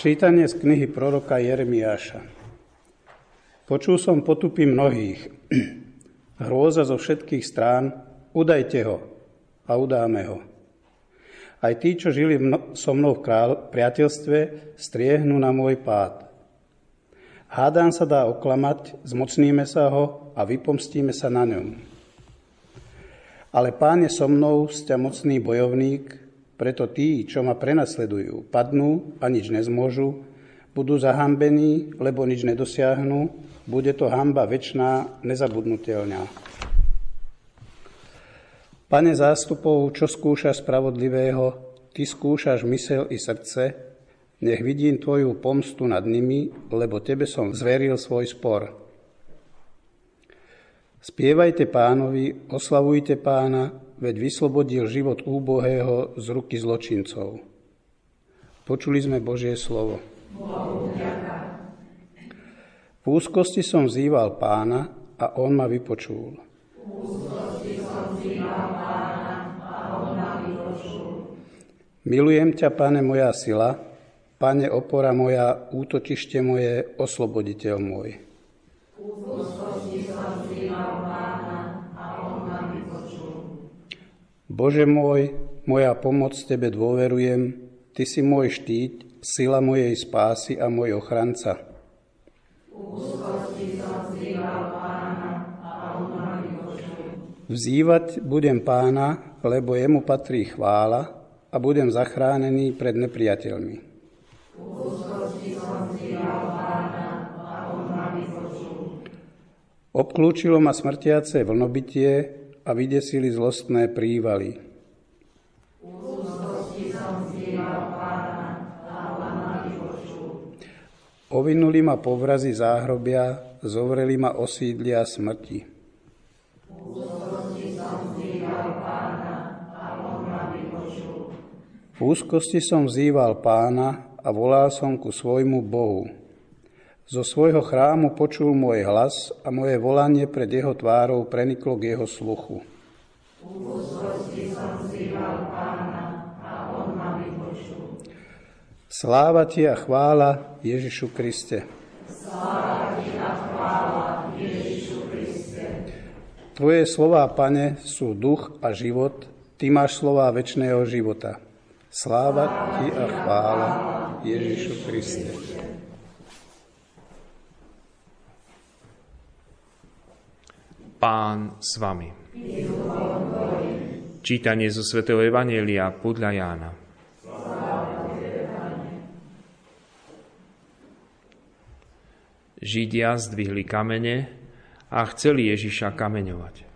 Čítanie z knihy proroka Jeremiáša. Počul som potupy mnohých, hrôza zo všetkých strán, udajte ho a udáme ho. Aj tí, čo žili so mnou v kráľ, priateľstve, striehnú na môj pád. Hádám sa dá oklamať, zmocníme sa ho a vypomstíme sa na ňom. Ale pán je so mnou, ste mocný bojovník, preto tí, čo ma prenasledujú, padnú a nič nezmôžu, budú zahambení, lebo nič nedosiahnu, bude to hamba väčšiná, nezabudnutelná. Pane zástupov, čo skúšaš spravodlivého, ty skúšaš mysel i srdce, nech vidím tvoju pomstu nad nimi, lebo tebe som zveril svoj spor. Spievajte pánovi, oslavujte pána, veď vyslobodil život úbohého z ruky zločincov. Počuli sme Božie slovo. V úzkosti som vzýval pána a on ma vypočul. Milujem ťa, pane, moja sila, pane, opora moja, útočište moje, osloboditeľ môj. Bože môj, moja pomoc Tebe dôverujem, Ty si môj štít, sila mojej spásy a môj ochranca. Vzývať budem pána, lebo jemu patrí chvála a budem zachránený pred nepriateľmi. Obklúčilo ma smrtiace vlnobytie, a vydesili zlostné prívaly. Ovinuli ma povrazy záhrobia, zovreli ma osídlia smrti. V úzkosti som vzýval pána a volal som ku svojmu Bohu. Zo svojho chrámu počul môj hlas a moje volanie pred jeho tvárou preniklo k jeho sluchu. Sláva ti a chvála Ježišu Kriste. Sláva ti a chvála Ježišu Kriste. Tvoje slová, Pane, sú duch a život, Ty máš slová väčšného života. Sláva ti a chvála Ježišu Kriste. Pán s vami. Čítanie zo svätého Evanielia podľa Jána. Židia zdvihli kamene a chceli Ježiša kameňovať.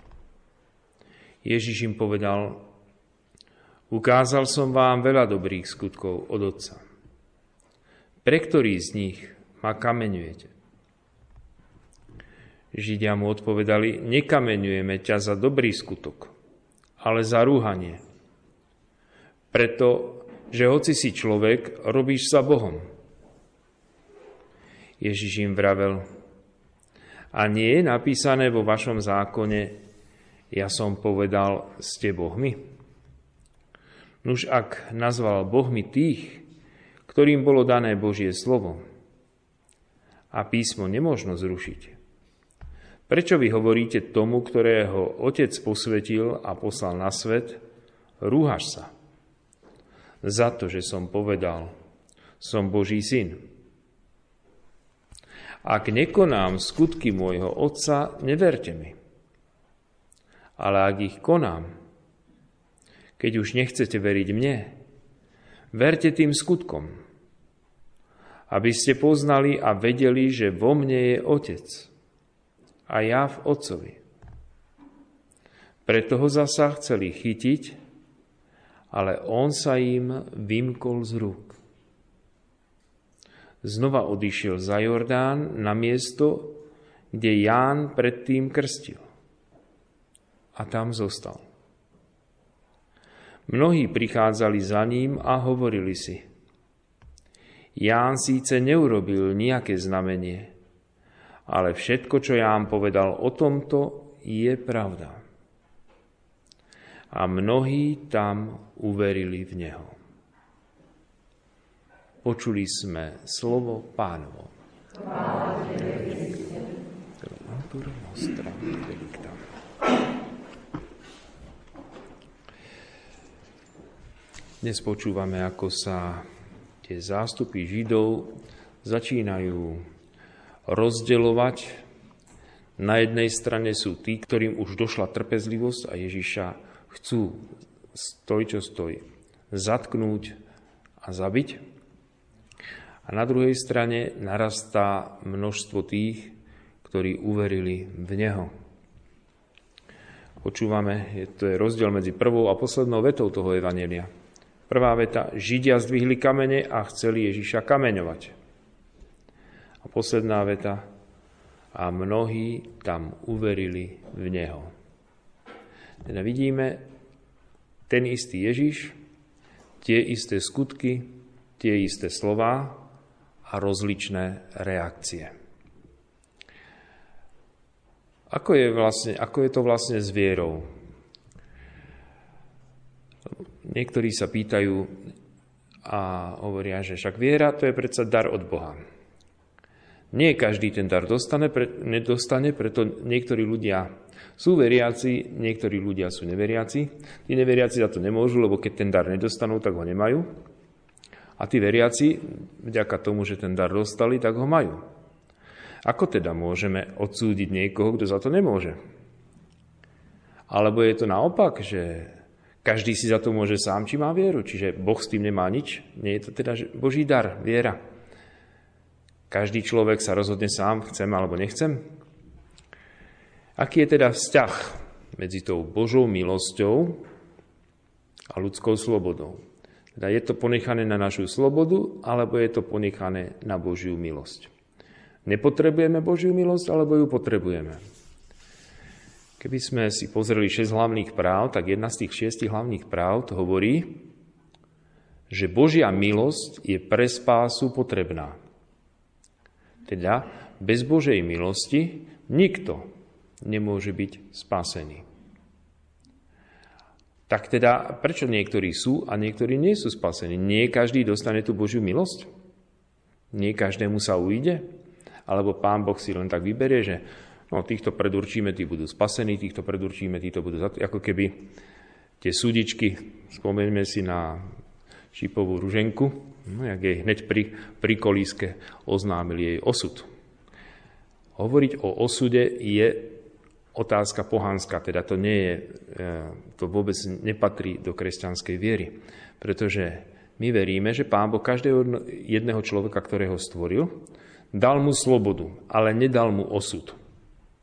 Ježiš im povedal, ukázal som vám veľa dobrých skutkov od Otca. Pre ktorý z nich ma kameňujete? Židia mu odpovedali, nekameňujeme ťa za dobrý skutok, ale za rúhanie. Preto, že hoci si človek, robíš sa Bohom. Ježiš im vravel, a nie je napísané vo vašom zákone, ja som povedal, ste Bohmi? Nuž ak nazval Bohmi tých, ktorým bolo dané Božie slovo, a písmo nemôžno zrušiť, Prečo vy hovoríte tomu, ktorého Otec posvetil a poslal na svet, rúhaš sa? Za to, že som povedal, som Boží syn. Ak nekonám skutky môjho Otca, neverte mi. Ale ak ich konám, keď už nechcete veriť mne, verte tým skutkom, aby ste poznali a vedeli, že vo mne je Otec a ja v Otcovi. Preto ho zasa chceli chytiť, ale on sa im vymkol z rúk. Znova odišiel za Jordán na miesto, kde Ján predtým krstil. A tam zostal. Mnohí prichádzali za ním a hovorili si, Ján síce neurobil nejaké znamenie, ale všetko, čo ja vám povedal o tomto, je pravda. A mnohí tam uverili v Neho. Počuli sme slovo pánovo. Dnes počúvame, ako sa tie zástupy Židov začínajú rozdeľovať. Na jednej strane sú tí, ktorým už došla trpezlivosť a Ježiša chcú stoj čo stoj zatknúť a zabiť. A na druhej strane narastá množstvo tých, ktorí uverili v Neho. Počúvame, to je rozdiel medzi prvou a poslednou vetou toho Evanelia. Prvá veta, Židia zdvihli kamene a chceli Ježiša kameňovať. A posledná veta, a mnohí tam uverili v Neho. Teda vidíme ten istý Ježiš, tie isté skutky, tie isté slova, a rozličné reakcie. Ako je, vlastne, ako je to vlastne s vierou? Niektorí sa pýtajú a hovoria, že však viera to je predsa dar od Boha. Nie každý ten dar dostane, pre, nedostane, preto niektorí ľudia sú veriaci, niektorí ľudia sú neveriaci. Tí neveriaci za to nemôžu, lebo keď ten dar nedostanú, tak ho nemajú. A tí veriaci, vďaka tomu, že ten dar dostali, tak ho majú. Ako teda môžeme odsúdiť niekoho, kto za to nemôže? Alebo je to naopak, že každý si za to môže sám, či má vieru, čiže Boh s tým nemá nič. Nie je to teda Boží dar, viera. Každý človek sa rozhodne sám, chcem alebo nechcem. Aký je teda vzťah medzi tou Božou milosťou a ľudskou slobodou? Teda je to ponechané na našu slobodu, alebo je to ponechané na Božiu milosť. Nepotrebujeme Božiu milosť, alebo ju potrebujeme. Keby sme si pozreli 6 hlavných práv, tak jedna z tých 6 hlavných práv to hovorí, že Božia milosť je pre spásu potrebná. Teda bez Božej milosti nikto nemôže byť spásený. Tak teda, prečo niektorí sú a niektorí nie sú spasení? Nie každý dostane tú Božiu milosť? Nie každému sa ujde? Alebo Pán Boh si len tak vyberie, že no, týchto predurčíme, tí budú spasení, týchto predurčíme, títo budú... Ako keby tie súdičky, spomeňme si na Šipovú ruženku, no, jak jej hneď pri, pri kolíske oznámili jej osud. Hovoriť o osude je otázka pohanská, teda to nie je, e, to vôbec nepatrí do kresťanskej viery. Pretože my veríme, že Pán Boh každého jedného človeka, ktorého stvoril, dal mu slobodu, ale nedal mu osud.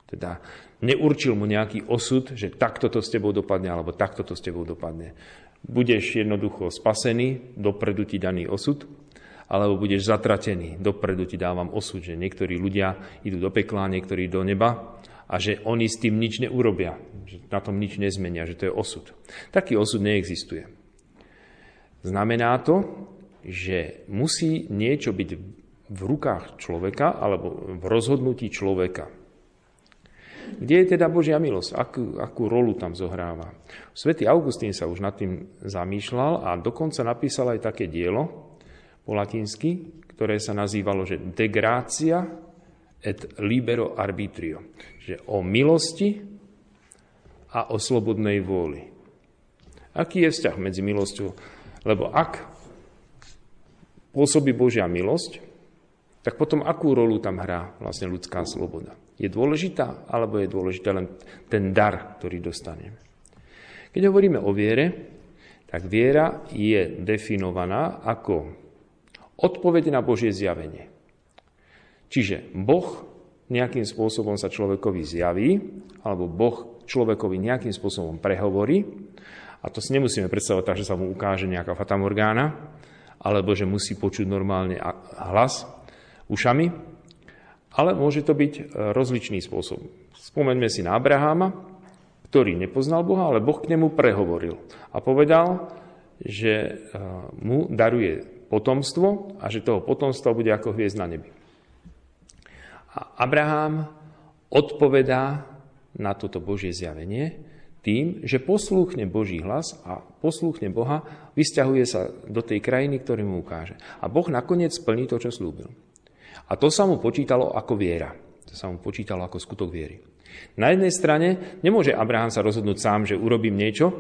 Teda neurčil mu nejaký osud, že takto to s tebou dopadne, alebo takto to s tebou dopadne. Budeš jednoducho spasený, dopredu ti daný osud, alebo budeš zatratený, dopredu ti dávam osud, že niektorí ľudia idú do pekla, niektorí do neba a že oni s tým nič neurobia, že na tom nič nezmenia, že to je osud. Taký osud neexistuje. Znamená to, že musí niečo byť v rukách človeka alebo v rozhodnutí človeka. Kde je teda Božia milosť? Akú, akú rolu tam zohráva? Svetý Augustín sa už nad tým zamýšľal a dokonca napísal aj také dielo po latinsky, ktoré sa nazývalo, že De et libero arbitrio že o milosti a o slobodnej vôli. Aký je vzťah medzi milosťou? Lebo ak pôsobí Božia milosť, tak potom akú rolu tam hrá vlastne ľudská sloboda? Je dôležitá, alebo je dôležitá len ten dar, ktorý dostaneme? Keď hovoríme o viere, tak viera je definovaná ako odpoveď na Božie zjavenie. Čiže Boh nejakým spôsobom sa človekovi zjaví, alebo Boh človekovi nejakým spôsobom prehovorí, a to si nemusíme predstavovať tak, že sa mu ukáže nejaká fatamorgána, alebo že musí počuť normálne hlas ušami, ale môže to byť e, rozličný spôsob. Spomeňme si na Abraháma, ktorý nepoznal Boha, ale Boh k nemu prehovoril a povedal, že e, mu daruje potomstvo a že toho potomstva bude ako hviezd na nebi. A Abraham odpovedá na toto Božie zjavenie Tým, že poslúchne Boží hlas a poslúchne Boha, vysťahuje sa do tej krajiny, ktorý mu ukáže. A Boh nakoniec splní to, čo slúbil. A to sa mu počítalo ako viera. To sa mu počítalo ako skutok viery. Na jednej strane nemôže Abraham sa rozhodnúť sám, že urobím niečo,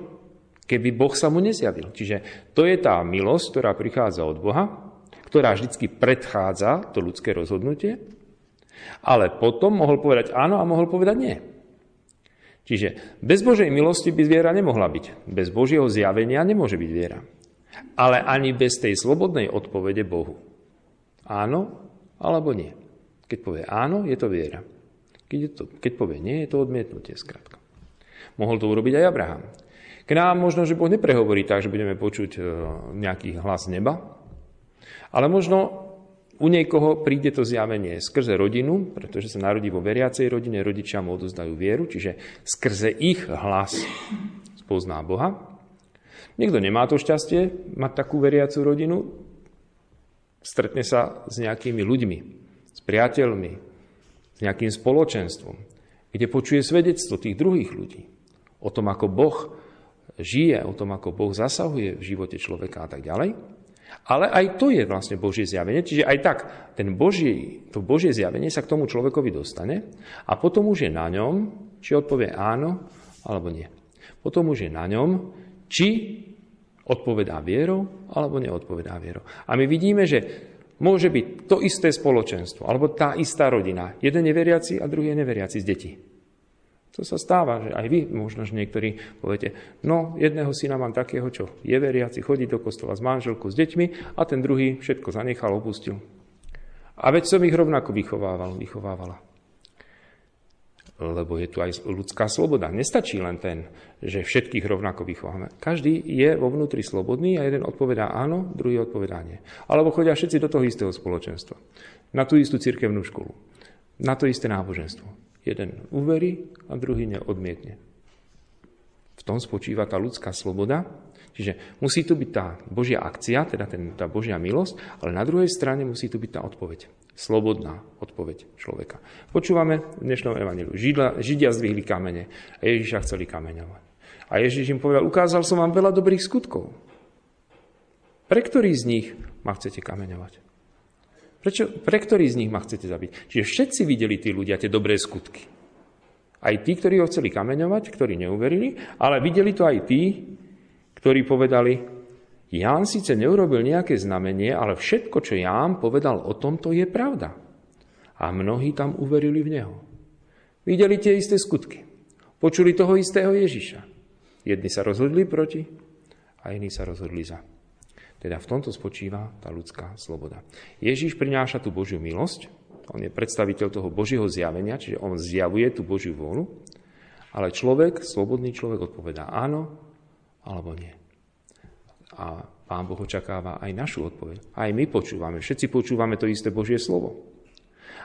keby Boh sa mu nezjavil. Čiže to je tá milosť, ktorá prichádza od Boha, ktorá vždy predchádza to ľudské rozhodnutie, ale potom mohol povedať áno a mohol povedať nie. Čiže bez Božej milosti by viera nemohla byť. Bez Božieho zjavenia nemôže byť viera. Ale ani bez tej slobodnej odpovede Bohu. Áno alebo nie. Keď povie áno, je to viera. Keď, je to, keď povie nie, je to odmietnutie, skrátka. Mohol to urobiť aj Abraham. K nám možno, že Boh neprehovorí tak, že budeme počuť e, nejaký hlas neba, ale možno u niekoho príde to zjavenie skrze rodinu, pretože sa narodí vo veriacej rodine, rodičia mu odozdajú vieru, čiže skrze ich hlas spozná Boha. Niekto nemá to šťastie mať takú veriacu rodinu, stretne sa s nejakými ľuďmi, s priateľmi, s nejakým spoločenstvom, kde počuje svedectvo tých druhých ľudí o tom, ako Boh žije, o tom, ako Boh zasahuje v živote človeka a tak ďalej. Ale aj to je vlastne Božie zjavenie. Čiže aj tak, ten Boží, to Božie zjavenie sa k tomu človekovi dostane a potom už je na ňom, či odpovie áno alebo nie. Potom už je na ňom, či odpovedá vierou alebo neodpovedá vierou. A my vidíme, že môže byť to isté spoločenstvo alebo tá istá rodina. Jeden je veriaci a druhý je neveriaci z detí. To sa stáva, že aj vy, možno, že niektorí poviete, no jedného syna mám takého, čo je veriaci, chodí do kostola s manželkou, s deťmi a ten druhý všetko zanechal, opustil. A veď som ich rovnako vychovával, vychovávala. Lebo je tu aj ľudská sloboda. Nestačí len ten, že všetkých rovnako vychovávame. Každý je vo vnútri slobodný a jeden odpovedá áno, druhý odpovedá nie. Alebo chodia všetci do toho istého spoločenstva. Na tú istú cirkevnú školu. Na to isté náboženstvo. Jeden uverí a druhý neodmietne. V tom spočíva tá ľudská sloboda. Čiže musí tu byť tá Božia akcia, teda ten, tá Božia milosť, ale na druhej strane musí tu byť tá odpoveď. Slobodná odpoveď človeka. Počúvame v dnešnom evaníliu. Židia zdvihli kamene a Ježiša chceli kameňovať. A Ježiš im povedal, ukázal som vám veľa dobrých skutkov. Pre ktorý z nich ma chcete kameňovať? Prečo, pre ktorý z nich ma chcete zabiť? Čiže všetci videli tí ľudia tie dobré skutky. Aj tí, ktorí ho chceli kameňovať, ktorí neuverili, ale videli to aj tí, ktorí povedali, Ján síce neurobil nejaké znamenie, ale všetko, čo Ján povedal o tomto, je pravda. A mnohí tam uverili v Neho. Videli tie isté skutky. Počuli toho istého Ježiša. Jedni sa rozhodli proti a iní sa rozhodli za. Teda v tomto spočíva tá ľudská sloboda. Ježíš prináša tú Božiu milosť, on je predstaviteľ toho Božieho zjavenia, čiže on zjavuje tú Božiu vôľu, ale človek, slobodný človek odpovedá áno alebo nie. A Pán Boh očakáva aj našu odpoveď. Aj my počúvame, všetci počúvame to isté Božie slovo.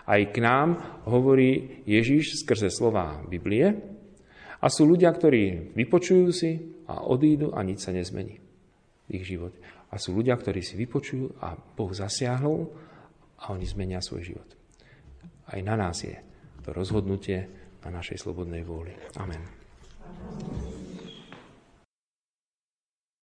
Aj k nám hovorí Ježíš skrze slova Biblie a sú ľudia, ktorí vypočujú si a odídu a nič sa nezmení v ich živote. A sú ľudia, ktorí si vypočujú a Boh zasiahol a oni zmenia svoj život. Aj na nás je to rozhodnutie na našej slobodnej vôli. Amen.